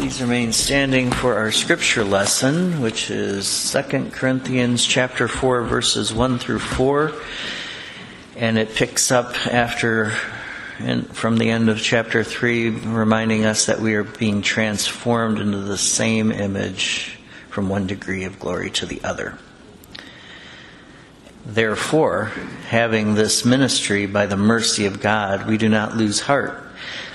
Please remain standing for our scripture lesson, which is 2 Corinthians chapter 4 verses 1 through 4. And it picks up after and from the end of chapter 3 reminding us that we are being transformed into the same image from one degree of glory to the other. Therefore, having this ministry by the mercy of God, we do not lose heart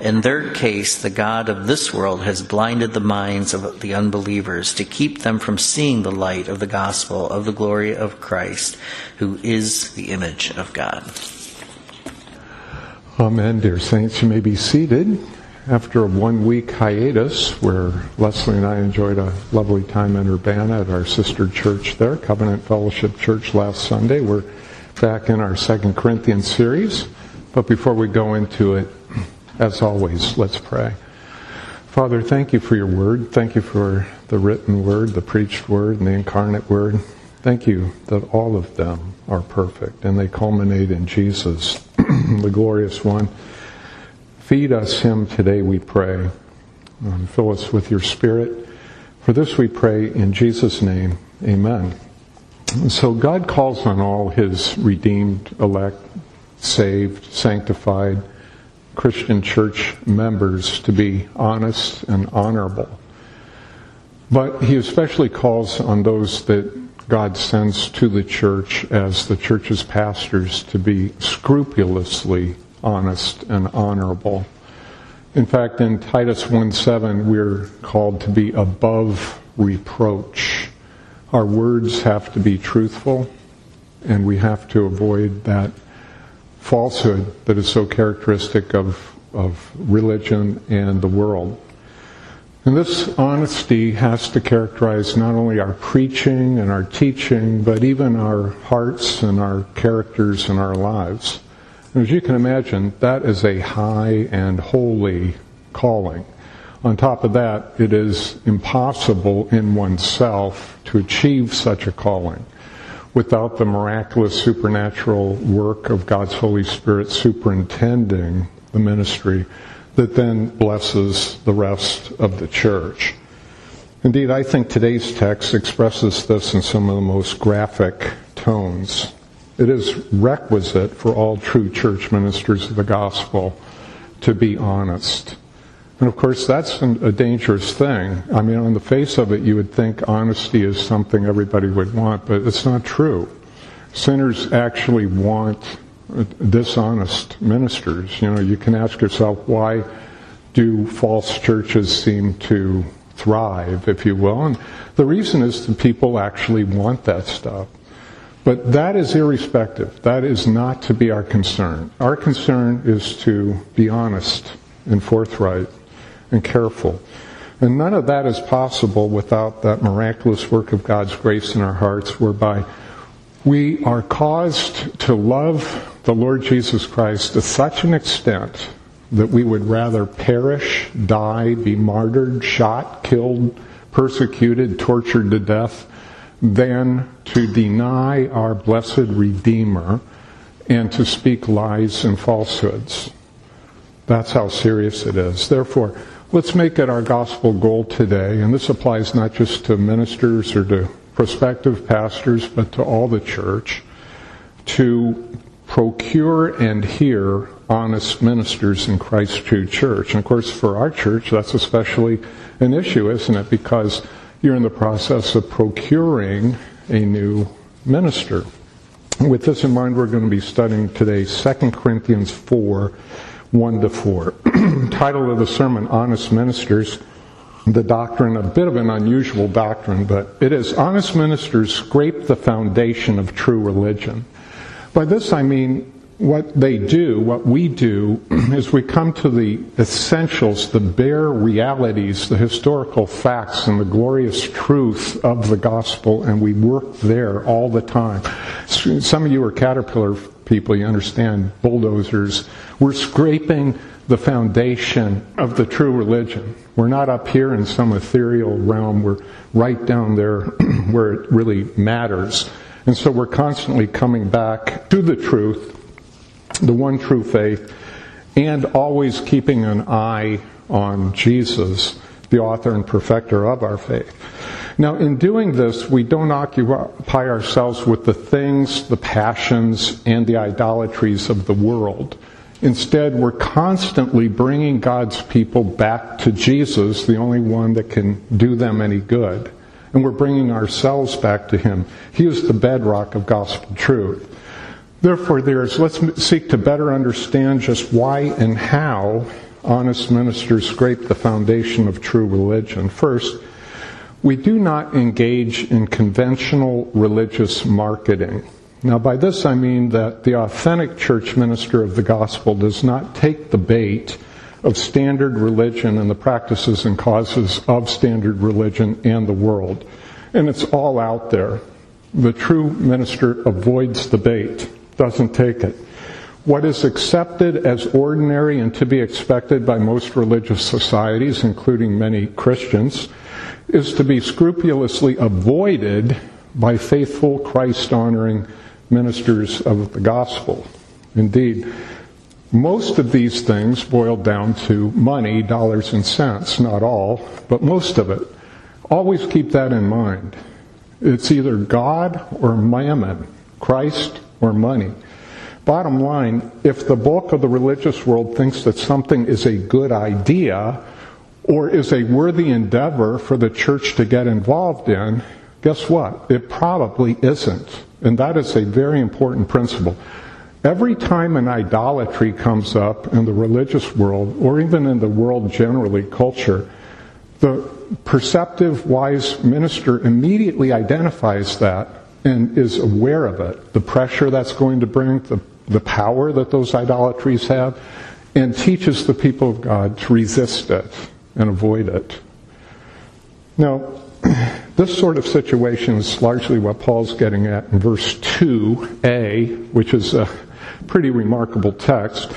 in their case, the God of this world has blinded the minds of the unbelievers to keep them from seeing the light of the gospel of the glory of Christ, who is the image of God. Amen, dear saints. You may be seated after a one week hiatus where Leslie and I enjoyed a lovely time in Urbana at our sister church there, Covenant Fellowship Church, last Sunday. We're back in our Second Corinthians series. But before we go into it, as always, let's pray. Father, thank you for your word. Thank you for the written word, the preached word, and the incarnate word. Thank you that all of them are perfect and they culminate in Jesus, the glorious one. Feed us him today, we pray. Um, fill us with your spirit. For this we pray in Jesus' name. Amen. So God calls on all his redeemed, elect, saved, sanctified, Christian church members to be honest and honorable. But he especially calls on those that God sends to the church as the church's pastors to be scrupulously honest and honorable. In fact, in Titus 1:7, we're called to be above reproach. Our words have to be truthful, and we have to avoid that falsehood that is so characteristic of, of religion and the world. And this honesty has to characterize not only our preaching and our teaching, but even our hearts and our characters and our lives. And as you can imagine, that is a high and holy calling. On top of that, it is impossible in oneself to achieve such a calling without the miraculous supernatural work of God's Holy Spirit superintending the ministry that then blesses the rest of the church. Indeed, I think today's text expresses this in some of the most graphic tones. It is requisite for all true church ministers of the gospel to be honest. And of course, that's a dangerous thing. I mean, on the face of it, you would think honesty is something everybody would want, but it's not true. Sinners actually want dishonest ministers. You know, you can ask yourself, why do false churches seem to thrive, if you will? And the reason is that people actually want that stuff. But that is irrespective. That is not to be our concern. Our concern is to be honest and forthright and careful. And none of that is possible without that miraculous work of God's grace in our hearts, whereby we are caused to love the Lord Jesus Christ to such an extent that we would rather perish, die, be martyred, shot, killed, persecuted, tortured to death, than to deny our blessed Redeemer and to speak lies and falsehoods. That's how serious it is. Therefore, let's make it our gospel goal today, and this applies not just to ministers or to prospective pastors, but to all the church, to procure and hear honest ministers in Christ's true church. And of course, for our church, that's especially an issue, isn't it? Because you're in the process of procuring a new minister. With this in mind, we're going to be studying today 2 Corinthians 4 1 to 4. Title of the sermon, Honest Ministers. The doctrine, a bit of an unusual doctrine, but it is Honest Ministers scrape the foundation of true religion. By this I mean what they do, what we do, is we come to the essentials, the bare realities, the historical facts, and the glorious truth of the gospel, and we work there all the time. Some of you are Caterpillar people. You understand, bulldozers. We're scraping the foundation of the true religion. We're not up here in some ethereal realm. We're right down there where it really matters. And so we're constantly coming back to the truth, the one true faith, and always keeping an eye on Jesus, the author and perfecter of our faith. Now, in doing this, we don't occupy ourselves with the things, the passions, and the idolatries of the world. Instead, we're constantly bringing God's people back to Jesus, the only one that can do them any good. And we're bringing ourselves back to Him. He is the bedrock of gospel truth. Therefore, there's, let's seek to better understand just why and how honest ministers scrape the foundation of true religion. First, we do not engage in conventional religious marketing. Now, by this I mean that the authentic church minister of the gospel does not take the bait of standard religion and the practices and causes of standard religion and the world. And it's all out there. The true minister avoids the bait, doesn't take it. What is accepted as ordinary and to be expected by most religious societies, including many Christians, is to be scrupulously avoided by faithful, Christ honoring ministers of the gospel. Indeed, most of these things boil down to money, dollars and cents. Not all, but most of it. Always keep that in mind. It's either God or mammon, Christ or money. Bottom line, if the bulk of the religious world thinks that something is a good idea, or is a worthy endeavor for the church to get involved in, guess what? It probably isn't. And that is a very important principle. Every time an idolatry comes up in the religious world, or even in the world generally, culture, the perceptive, wise minister immediately identifies that and is aware of it, the pressure that's going to bring, the, the power that those idolatries have, and teaches the people of God to resist it and avoid it. Now, this sort of situation is largely what Paul's getting at in verse 2a, which is a pretty remarkable text.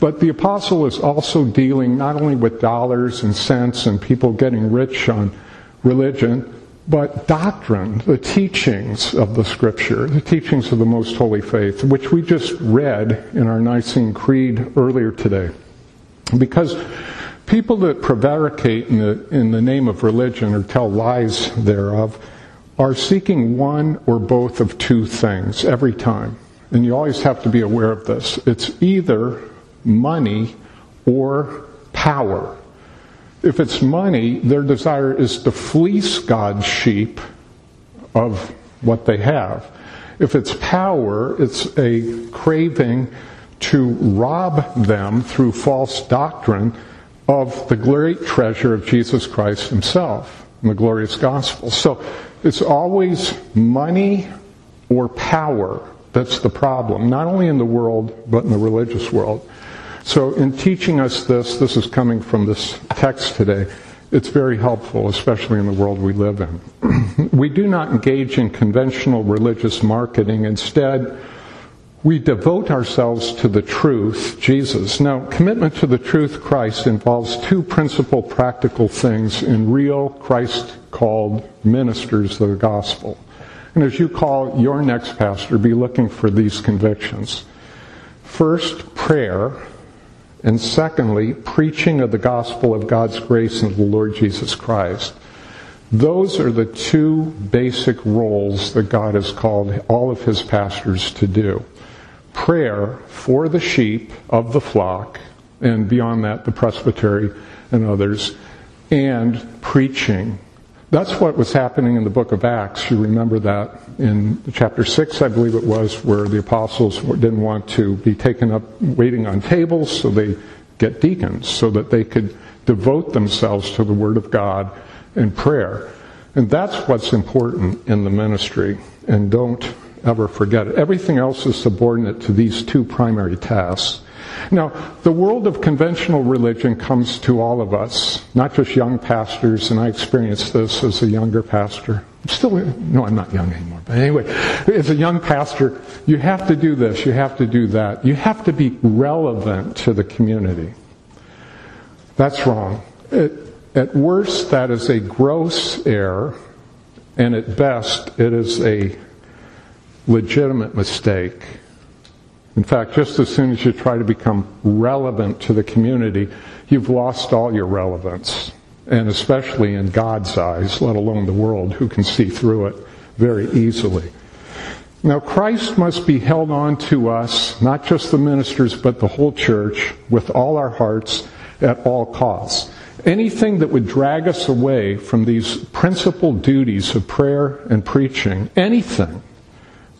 But the apostle is also dealing not only with dollars and cents and people getting rich on religion, but doctrine, the teachings of the scripture, the teachings of the most holy faith, which we just read in our Nicene Creed earlier today. Because People that prevaricate in the, in the name of religion or tell lies thereof are seeking one or both of two things every time. And you always have to be aware of this. It's either money or power. If it's money, their desire is to fleece God's sheep of what they have. If it's power, it's a craving to rob them through false doctrine of the great treasure of Jesus Christ himself and the glorious gospel. So it's always money or power that's the problem, not only in the world, but in the religious world. So in teaching us this, this is coming from this text today, it's very helpful, especially in the world we live in. we do not engage in conventional religious marketing. Instead, we devote ourselves to the truth, Jesus. Now, commitment to the truth, Christ, involves two principal practical things in real Christ called ministers of the gospel. And as you call your next pastor, be looking for these convictions. First, prayer. And secondly, preaching of the gospel of God's grace in the Lord Jesus Christ. Those are the two basic roles that God has called all of his pastors to do prayer for the sheep of the flock, and beyond that, the presbytery and others, and preaching. That's what was happening in the book of Acts. You remember that in chapter 6, I believe it was, where the apostles didn't want to be taken up waiting on tables, so they get deacons so that they could devote themselves to the Word of God and prayer. And that's what's important in the ministry. And don't ever forget it. Everything else is subordinate to these two primary tasks. Now, the world of conventional religion comes to all of us, not just young pastors, and I experienced this as a younger pastor I'm still, no, I'm not young anymore. But anyway, as a young pastor, you have to do this, you have to do that. You have to be relevant to the community. That's wrong. It, at worst, that is a gross error, and at best, it is a legitimate mistake. In fact, just as soon as you try to become relevant to the community, you've lost all your relevance. And especially in God's eyes, let alone the world, who can see through it very easily. Now, Christ must be held on to us, not just the ministers, but the whole church, with all our hearts at all costs. Anything that would drag us away from these principal duties of prayer and preaching, anything,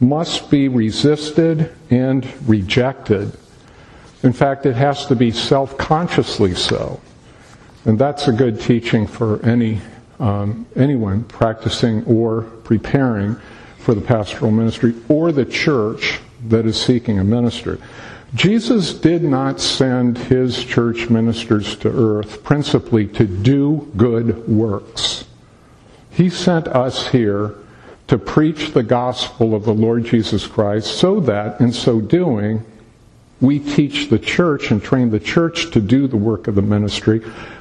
must be resisted and rejected. In fact, it has to be self consciously so. And that's a good teaching for any, um, anyone practicing or preparing for the pastoral ministry or the church that is seeking a minister. Jesus did not send his church ministers to earth principally to do good works. He sent us here to preach the gospel of the Lord Jesus Christ so that in so doing, we teach the church and train the church to do the work of the ministry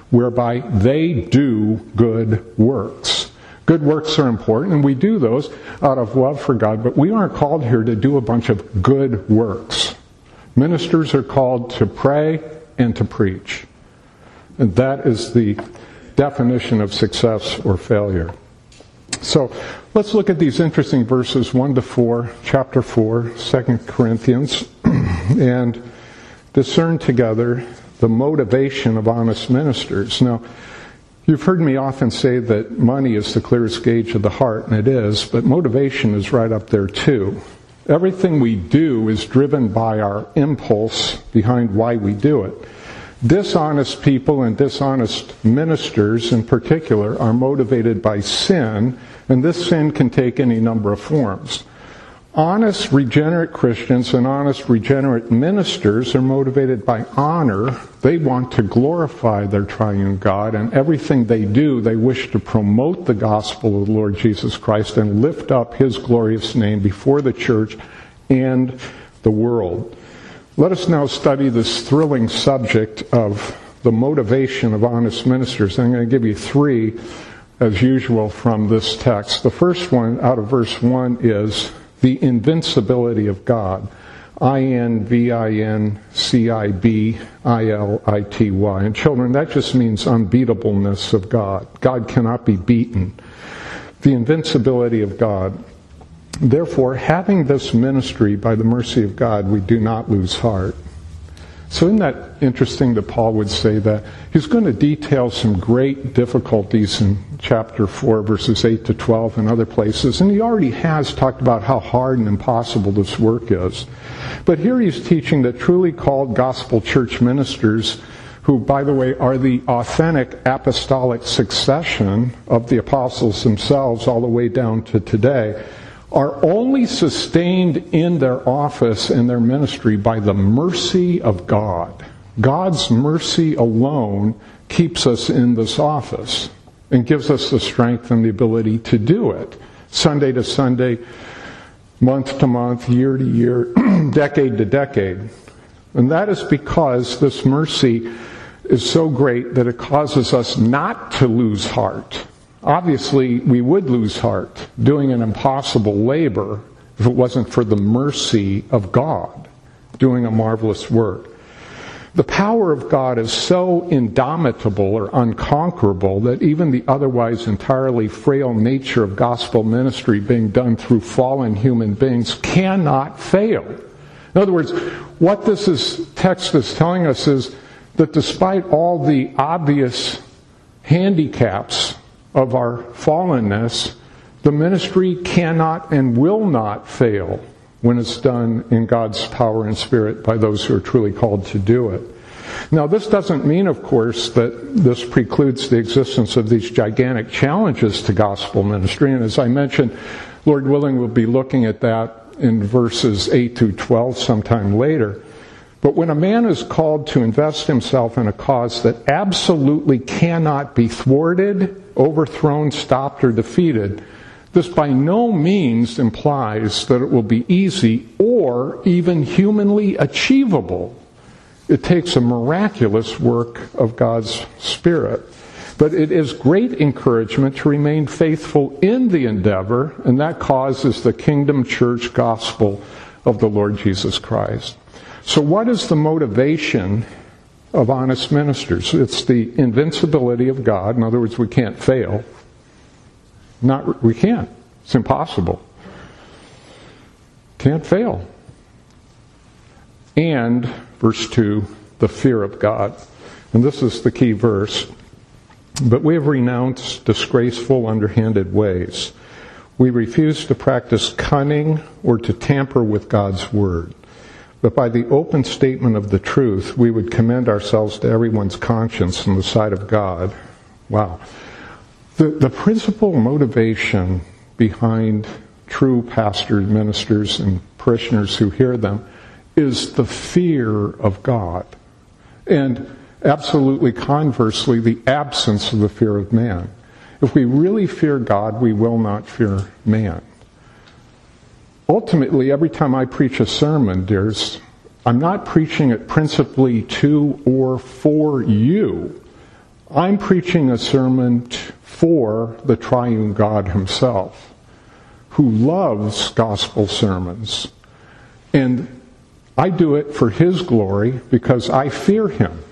whereby they do good works. Good works are important, and we do those out of love for God, but we aren't called here to do a bunch of good works. Ministers are called to pray and to preach. And that is the definition of success or failure. So let's look at these interesting verses 1 to 4, chapter 4, 2 Corinthians, and discern together the motivation of honest ministers. Now, you've heard me often say that money is the clearest gauge of the heart, and it is, but motivation is right up there too. Everything we do is driven by our impulse behind why we do it. Dishonest people and dishonest ministers in particular are motivated by sin, and this sin can take any number of forms. Honest, regenerate Christians and honest, regenerate ministers are motivated by honor. They want to glorify their triune God, and everything they do, they wish to promote the gospel of the Lord Jesus Christ and lift up his glorious name before the church and the world. Let us now study this thrilling subject of the motivation of honest ministers. I'm going to give you three, as usual, from this text. The first one, out of verse 1, is the invincibility of God. I N V I N C I B I L I T Y. And children, that just means unbeatableness of God. God cannot be beaten. The invincibility of God. Therefore, having this ministry by the mercy of God, we do not lose heart. So, isn't that interesting that Paul would say that? He's going to detail some great difficulties in chapter 4, verses 8 to 12, and other places, and he already has talked about how hard and impossible this work is. But here he's teaching that truly called gospel church ministers, who, by the way, are the authentic apostolic succession of the apostles themselves all the way down to today, are only sustained in their office and their ministry by the mercy of God. God's mercy alone keeps us in this office and gives us the strength and the ability to do it. Sunday to Sunday, month to month, year to year, decade to decade. And that is because this mercy is so great that it causes us not to lose heart Obviously, we would lose heart doing an impossible labor if it wasn't for the mercy of God doing a marvelous work. The power of God is so indomitable or unconquerable that even the otherwise entirely frail nature of gospel ministry being done through fallen human beings cannot fail. In other words, what this is, text is telling us is that despite all the obvious handicaps of our fallenness, the ministry cannot and will not fail when it's done in God's power and spirit by those who are truly called to do it. Now, this doesn't mean, of course, that this precludes the existence of these gigantic challenges to gospel ministry. And as I mentioned, Lord willing, we'll be looking at that in verses 8 to 12 sometime later. But when a man is called to invest himself in a cause that absolutely cannot be thwarted, overthrown, stopped, or defeated, This by no means implies that it will be easy or even humanly achievable. It takes a miraculous work of God's Spirit. But it is great encouragement to remain faithful in the endeavor, and that cause is the kingdom church gospel of the Lord Jesus Christ. So, what is the motivation of honest ministers? It's the invincibility of God. In other words, we can't fail. Not, we can't. It's impossible. Can't fail. And, verse 2, the fear of God. And this is the key verse. But we have renounced disgraceful, underhanded ways. We refuse to practice cunning or to tamper with God's word. But by the open statement of the truth, we would commend ourselves to everyone's conscience in the sight of God. Wow. The, the principal motivation behind true pastors, ministers, and parishioners who hear them is the fear of God. And absolutely conversely, the absence of the fear of man. If we really fear God, we will not fear man. Ultimately, every time I preach a sermon, there's, I'm not preaching it principally to or for you. I'm preaching a sermon for the triune God himself, who loves gospel sermons. And I do it for his glory because I fear him.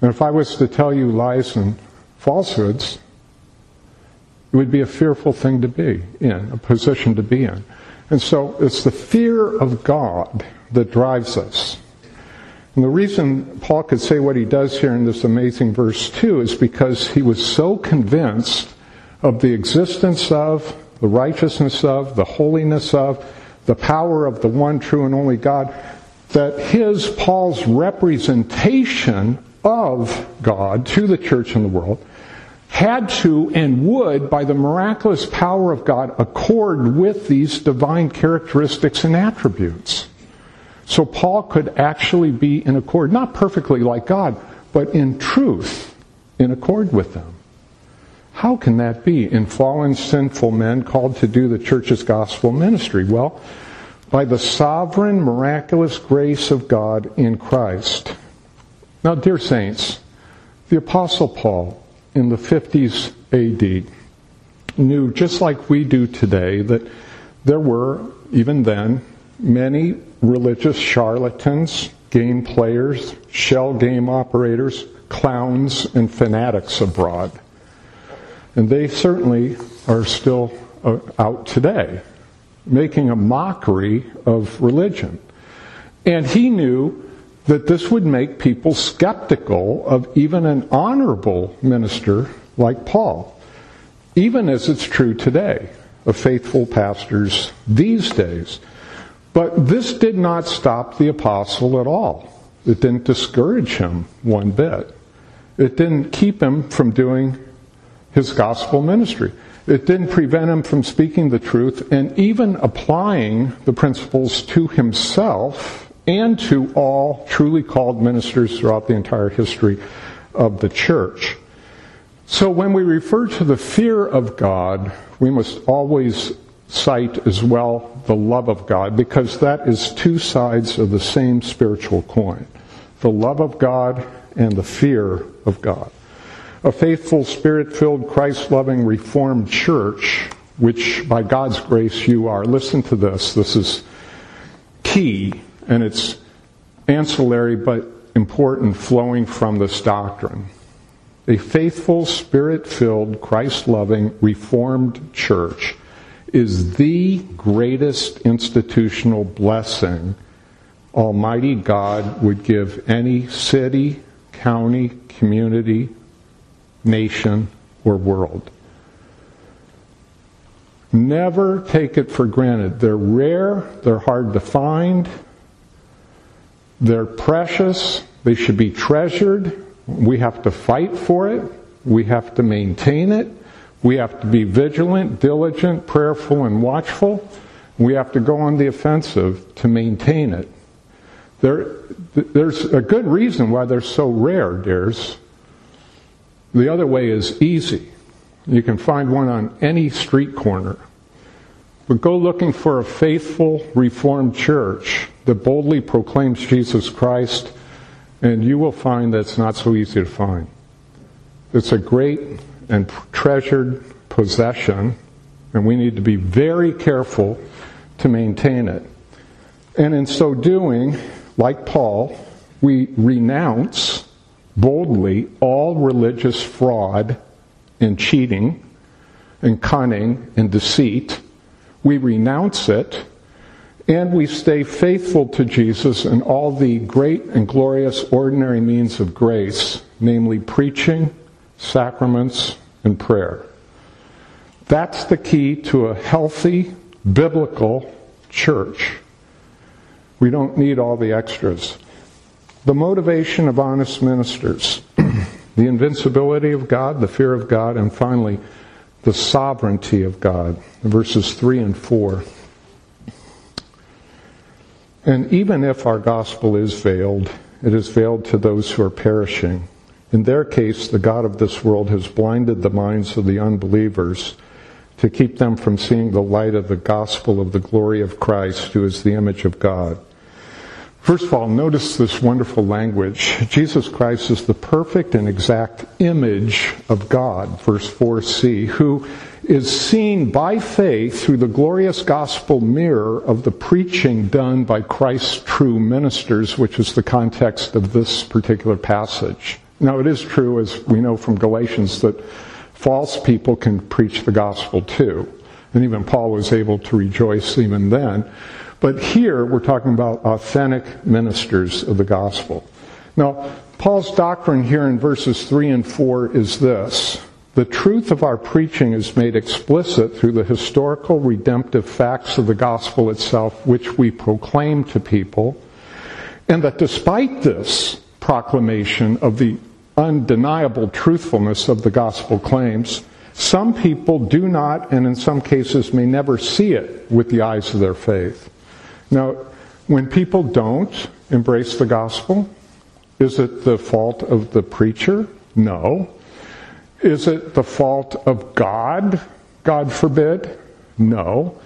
And if I was to tell you lies and falsehoods, it would be a fearful thing to be in, a position to be in. And so it's the fear of God that drives us. And the reason Paul could say what he does here in this amazing verse 2 is because he was so convinced of the existence of, the righteousness of, the holiness of, the power of the one true and only God, that his, Paul's representation of God to the church and the world had to and would, by the miraculous power of God, accord with these divine characteristics and attributes. So Paul could actually be in accord, not perfectly like God, but in truth in accord with them. How can that be in fallen, sinful men called to do the church's gospel ministry? Well, by the sovereign, miraculous grace of God in Christ. Now, dear saints, the Apostle Paul in the 50s AD knew, just like we do today, that there were, even then, many religious charlatans, game players, shell game operators, clowns, and fanatics abroad. And they certainly are still uh, out today, making a mockery of religion. And he knew that this would make people skeptical of even an honorable minister like Paul, even as it's true today of faithful pastors these days. But this did not stop the apostle at all. It didn't discourage him one bit. It didn't keep him from doing his gospel ministry. It didn't prevent him from speaking the truth and even applying the principles to himself and to all truly called ministers throughout the entire history of the church. So when we refer to the fear of God, we must always cite as well the love of God because that is two sides of the same spiritual coin. The love of God and the fear of God. A faithful, spirit-filled, Christ-loving, reformed church, which by God's grace you are. Listen to this. This is key and it's ancillary but important flowing from this doctrine. A faithful, spirit-filled, Christ-loving, reformed church is the greatest institutional blessing Almighty God would give any city, county, community, nation, or world. Never take it for granted. They're rare, they're hard to find, they're precious, they should be treasured. We have to fight for it, we have to maintain it. We have to be vigilant, diligent, prayerful, and watchful. We have to go on the offensive to maintain it. There, there's a good reason why they're so rare, dears. The other way is easy. You can find one on any street corner. But go looking for a faithful Reformed church that boldly proclaims Jesus Christ, and you will find that it's not so easy to find. It's a great and treasured possession, and we need to be very careful to maintain it. And in so doing, like Paul, we renounce boldly all religious fraud and cheating and cunning and deceit. We renounce it and we stay faithful to Jesus in all the great and glorious ordinary means of grace, namely preaching, sacraments, and prayer. That's the key to a healthy, biblical church. We don't need all the extras. The motivation of honest ministers, the invincibility of God, the fear of God, and finally, the sovereignty of God. Verses 3 and 4. And even if our gospel is veiled, it is veiled to those who are perishing. In their case, the God of this world has blinded the minds of the unbelievers to keep them from seeing the light of the gospel of the glory of Christ, who is the image of God. First of all, notice this wonderful language. Jesus Christ is the perfect and exact image of God, verse 4c, who is seen by faith through the glorious gospel mirror of the preaching done by Christ's true ministers, which is the context of this particular passage. Now, it is true, as we know from Galatians, that false people can preach the gospel too. And even Paul was able to rejoice even then. But here we're talking about authentic ministers of the gospel. Now, Paul's doctrine here in verses 3 and 4 is this. The truth of our preaching is made explicit through the historical redemptive facts of the gospel itself, which we proclaim to people, and that despite this proclamation of the undeniable truthfulness of the gospel claims, some people do not, and in some cases may never see it with the eyes of their faith. Now, when people don't embrace the gospel, is it the fault of the preacher? No. Is it the fault of God? God forbid? No.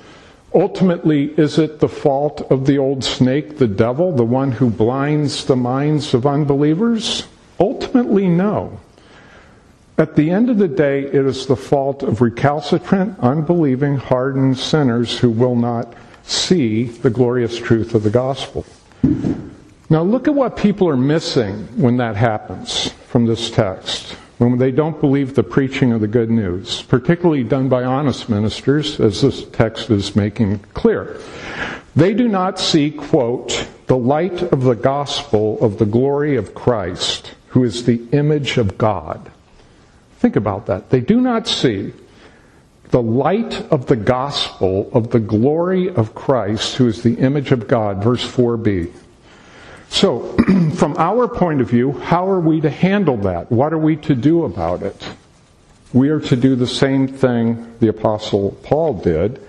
Ultimately, is it the fault of the old snake, the devil, the one who blinds the minds of unbelievers? Ultimately, no. At the end of the day, it is the fault of recalcitrant, unbelieving, hardened sinners who will not see the glorious truth of the gospel. Now, look at what people are missing when that happens from this text. When they don't believe the preaching of the good news, particularly done by honest ministers, as this text is making clear. They do not see, quote, the light of the gospel of the glory of Christ, who is the image of God. Think about that. They do not see the light of the gospel of the glory of Christ, who is the image of God, verse 4b. So, from our point of view, how are we to handle that? What are we to do about it? We are to do the same thing the Apostle Paul did,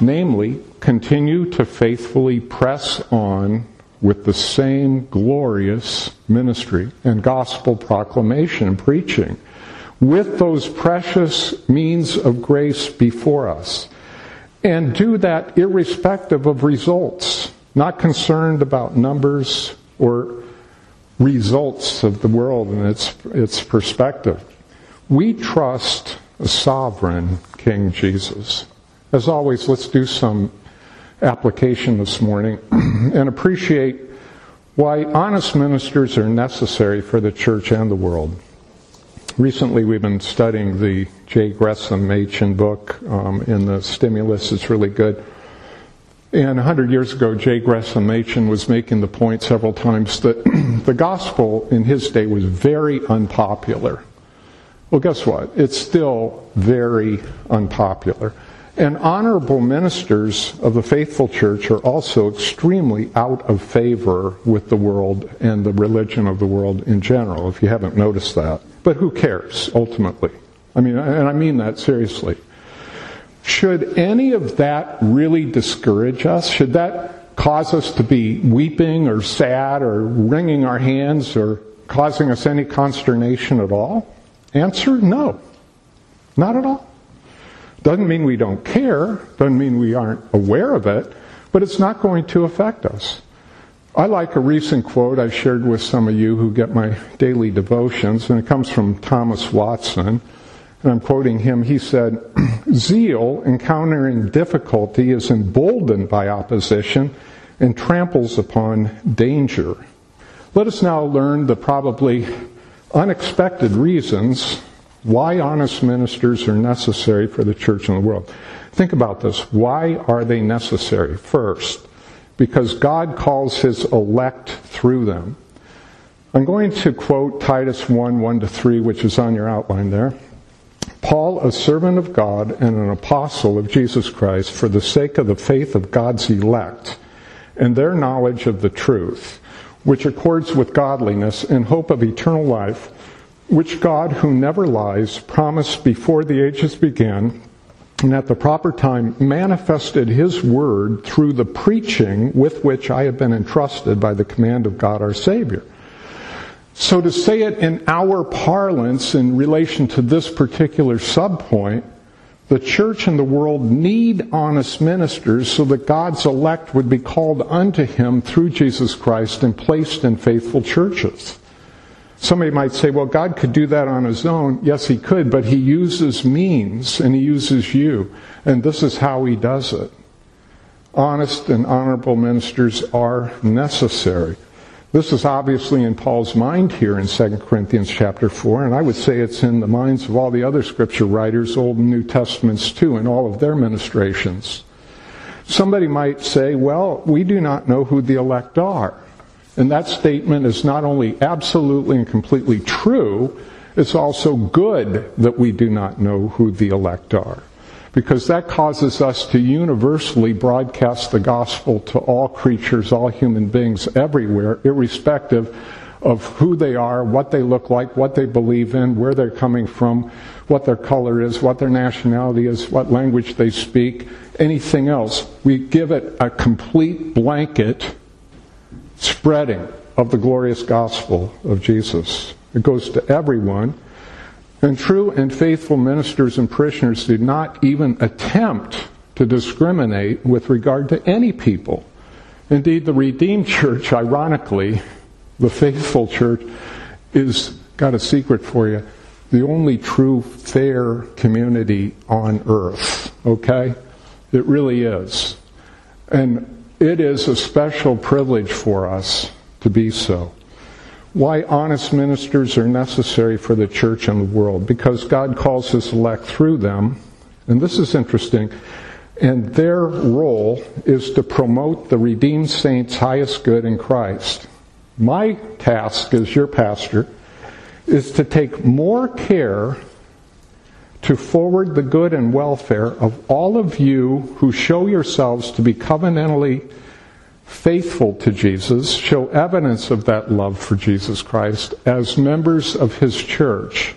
namely, continue to faithfully press on with the same glorious ministry and gospel proclamation and preaching with those precious means of grace before us. And do that irrespective of results, not concerned about numbers or results of the world and its, its perspective. We trust a sovereign King Jesus. As always, let's do some application this morning and appreciate why honest ministers are necessary for the church and the world recently we've been studying the J. Gresham Machen book um, in the stimulus. It's really good. And 100 years ago, J. Gresham Machen was making the point several times that the gospel in his day was very unpopular. Well, guess what? It's still very unpopular. And honorable ministers of the faithful church are also extremely out of favor with the world and the religion of the world in general, if you haven't noticed that. But who cares, ultimately? I mean, and I mean that seriously. Should any of that really discourage us? Should that cause us to be weeping or sad or wringing our hands or causing us any consternation at all? Answer no. Not at all. Doesn't mean we don't care, doesn't mean we aren't aware of it, but it's not going to affect us. I like a recent quote I've shared with some of you who get my daily devotions, and it comes from Thomas Watson. And I'm quoting him. He said, Zeal, encountering difficulty, is emboldened by opposition and tramples upon danger. Let us now learn the probably unexpected reasons why honest ministers are necessary for the church and the world. Think about this. Why are they necessary? First, because God calls his elect through them. I'm going to quote Titus 1 1 to 3, which is on your outline there. Paul, a servant of God and an apostle of Jesus Christ, for the sake of the faith of God's elect and their knowledge of the truth, which accords with godliness and hope of eternal life, which God, who never lies, promised before the ages began, and at the proper time manifested his word through the preaching with which I have been entrusted by the command of God our Savior. So to say it in our parlance in relation to this particular subpoint, the church and the world need honest ministers so that God's elect would be called unto him through Jesus Christ and placed in faithful churches. Somebody might say, well, God could do that on his own. Yes, he could, but he uses means and he uses you. And this is how he does it. Honest and honorable ministers are necessary. This is obviously in Paul's mind here in 2 Corinthians chapter 4, and I would say it's in the minds of all the other scripture writers, Old and New Testaments too, in all of their ministrations. Somebody might say, well, we do not know who the elect are. And that statement is not only absolutely and completely true, it's also good that we do not know who the elect are because that causes us to universally broadcast the gospel to all creatures, all human beings everywhere, irrespective of who they are, what they look like, what they believe in, where they're coming from, what their color is, what their nationality is, what language they speak, anything else. We give it a complete blanket spreading of the glorious gospel of Jesus. It goes to everyone. And true and faithful ministers and parishioners do not even attempt to discriminate with regard to any people. Indeed, the Redeemed Church, ironically, the faithful church, is got a secret for you. The only true fair community on earth. Okay? It really is. And it is a special privilege for us to be so why honest ministers are necessary for the church and the world. Because God calls his elect through them, and this is interesting, and their role is to promote the redeemed saints' highest good in Christ. My task as your pastor is to take more care to forward the good and welfare of all of you who show yourselves to be covenantally faithful to Jesus, show evidence of that love for Jesus Christ as members of His church.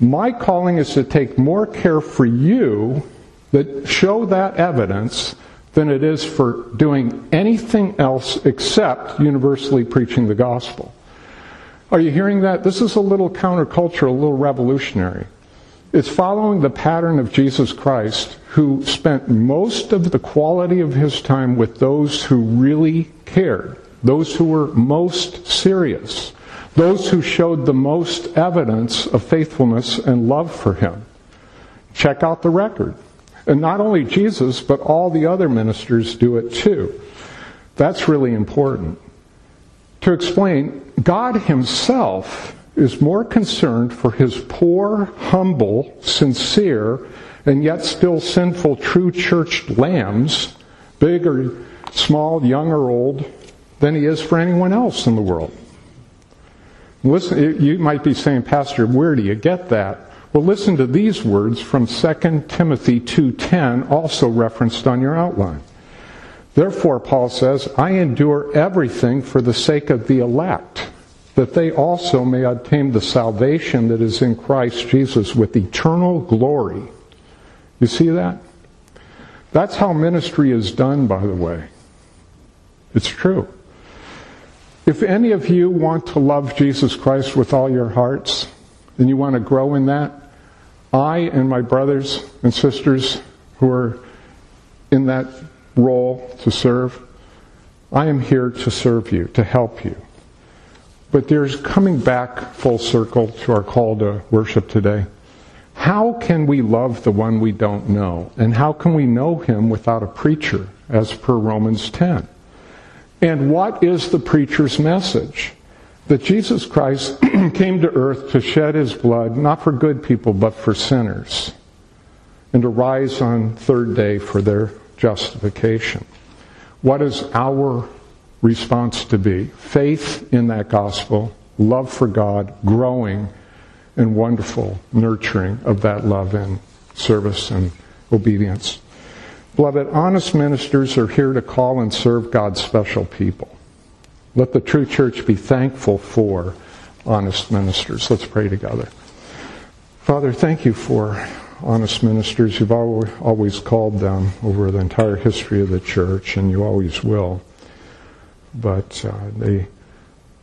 My calling is to take more care for you that show that evidence than it is for doing anything else except universally preaching the gospel. Are you hearing that? This is a little countercultural, a little revolutionary. It's following the pattern of Jesus Christ, who spent most of the quality of his time with those who really cared, those who were most serious, those who showed the most evidence of faithfulness and love for him. Check out the record. And not only Jesus, but all the other ministers do it too. That's really important. To explain, God Himself is more concerned for his poor, humble, sincere, and yet still sinful true church lambs, big or small, young or old, than he is for anyone else in the world. Listen, you might be saying, Pastor, where do you get that? Well, listen to these words from 2 Timothy 2:10, also referenced on your outline. Therefore, Paul says, I endure everything for the sake of the elect that they also may obtain the salvation that is in Christ Jesus with eternal glory. You see that? That's how ministry is done, by the way. It's true. If any of you want to love Jesus Christ with all your hearts, and you want to grow in that, I and my brothers and sisters who are in that role to serve, I am here to serve you, to help you. But there's coming back full circle to our call to worship today. How can we love the one we don't know? And how can we know him without a preacher, as per Romans 10? And what is the preacher's message? That Jesus Christ came to earth to shed his blood, not for good people, but for sinners, and to rise on third day for their justification. What is our response to be? Faith in that gospel, love for God, growing, and wonderful nurturing of that love and service and obedience. Beloved, honest ministers are here to call and serve God's special people. Let the true church be thankful for honest ministers. Let's pray together. Father, thank you for honest ministers. You've always called them over the entire history of the church, and you always will. But uh, they,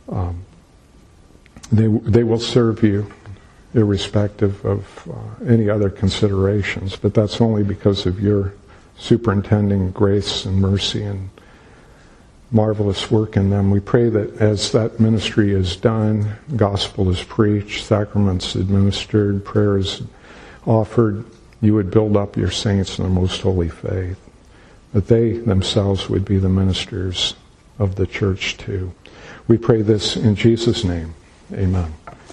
um, they, they will serve you irrespective of uh, any other considerations. But that's only because of your superintending grace and mercy and marvelous work in them. We pray that as that ministry is done, gospel is preached, sacraments administered, prayers offered, you would build up your saints in the most holy faith. That they themselves would be the ministers of the church too. We pray this in Jesus' name. Amen.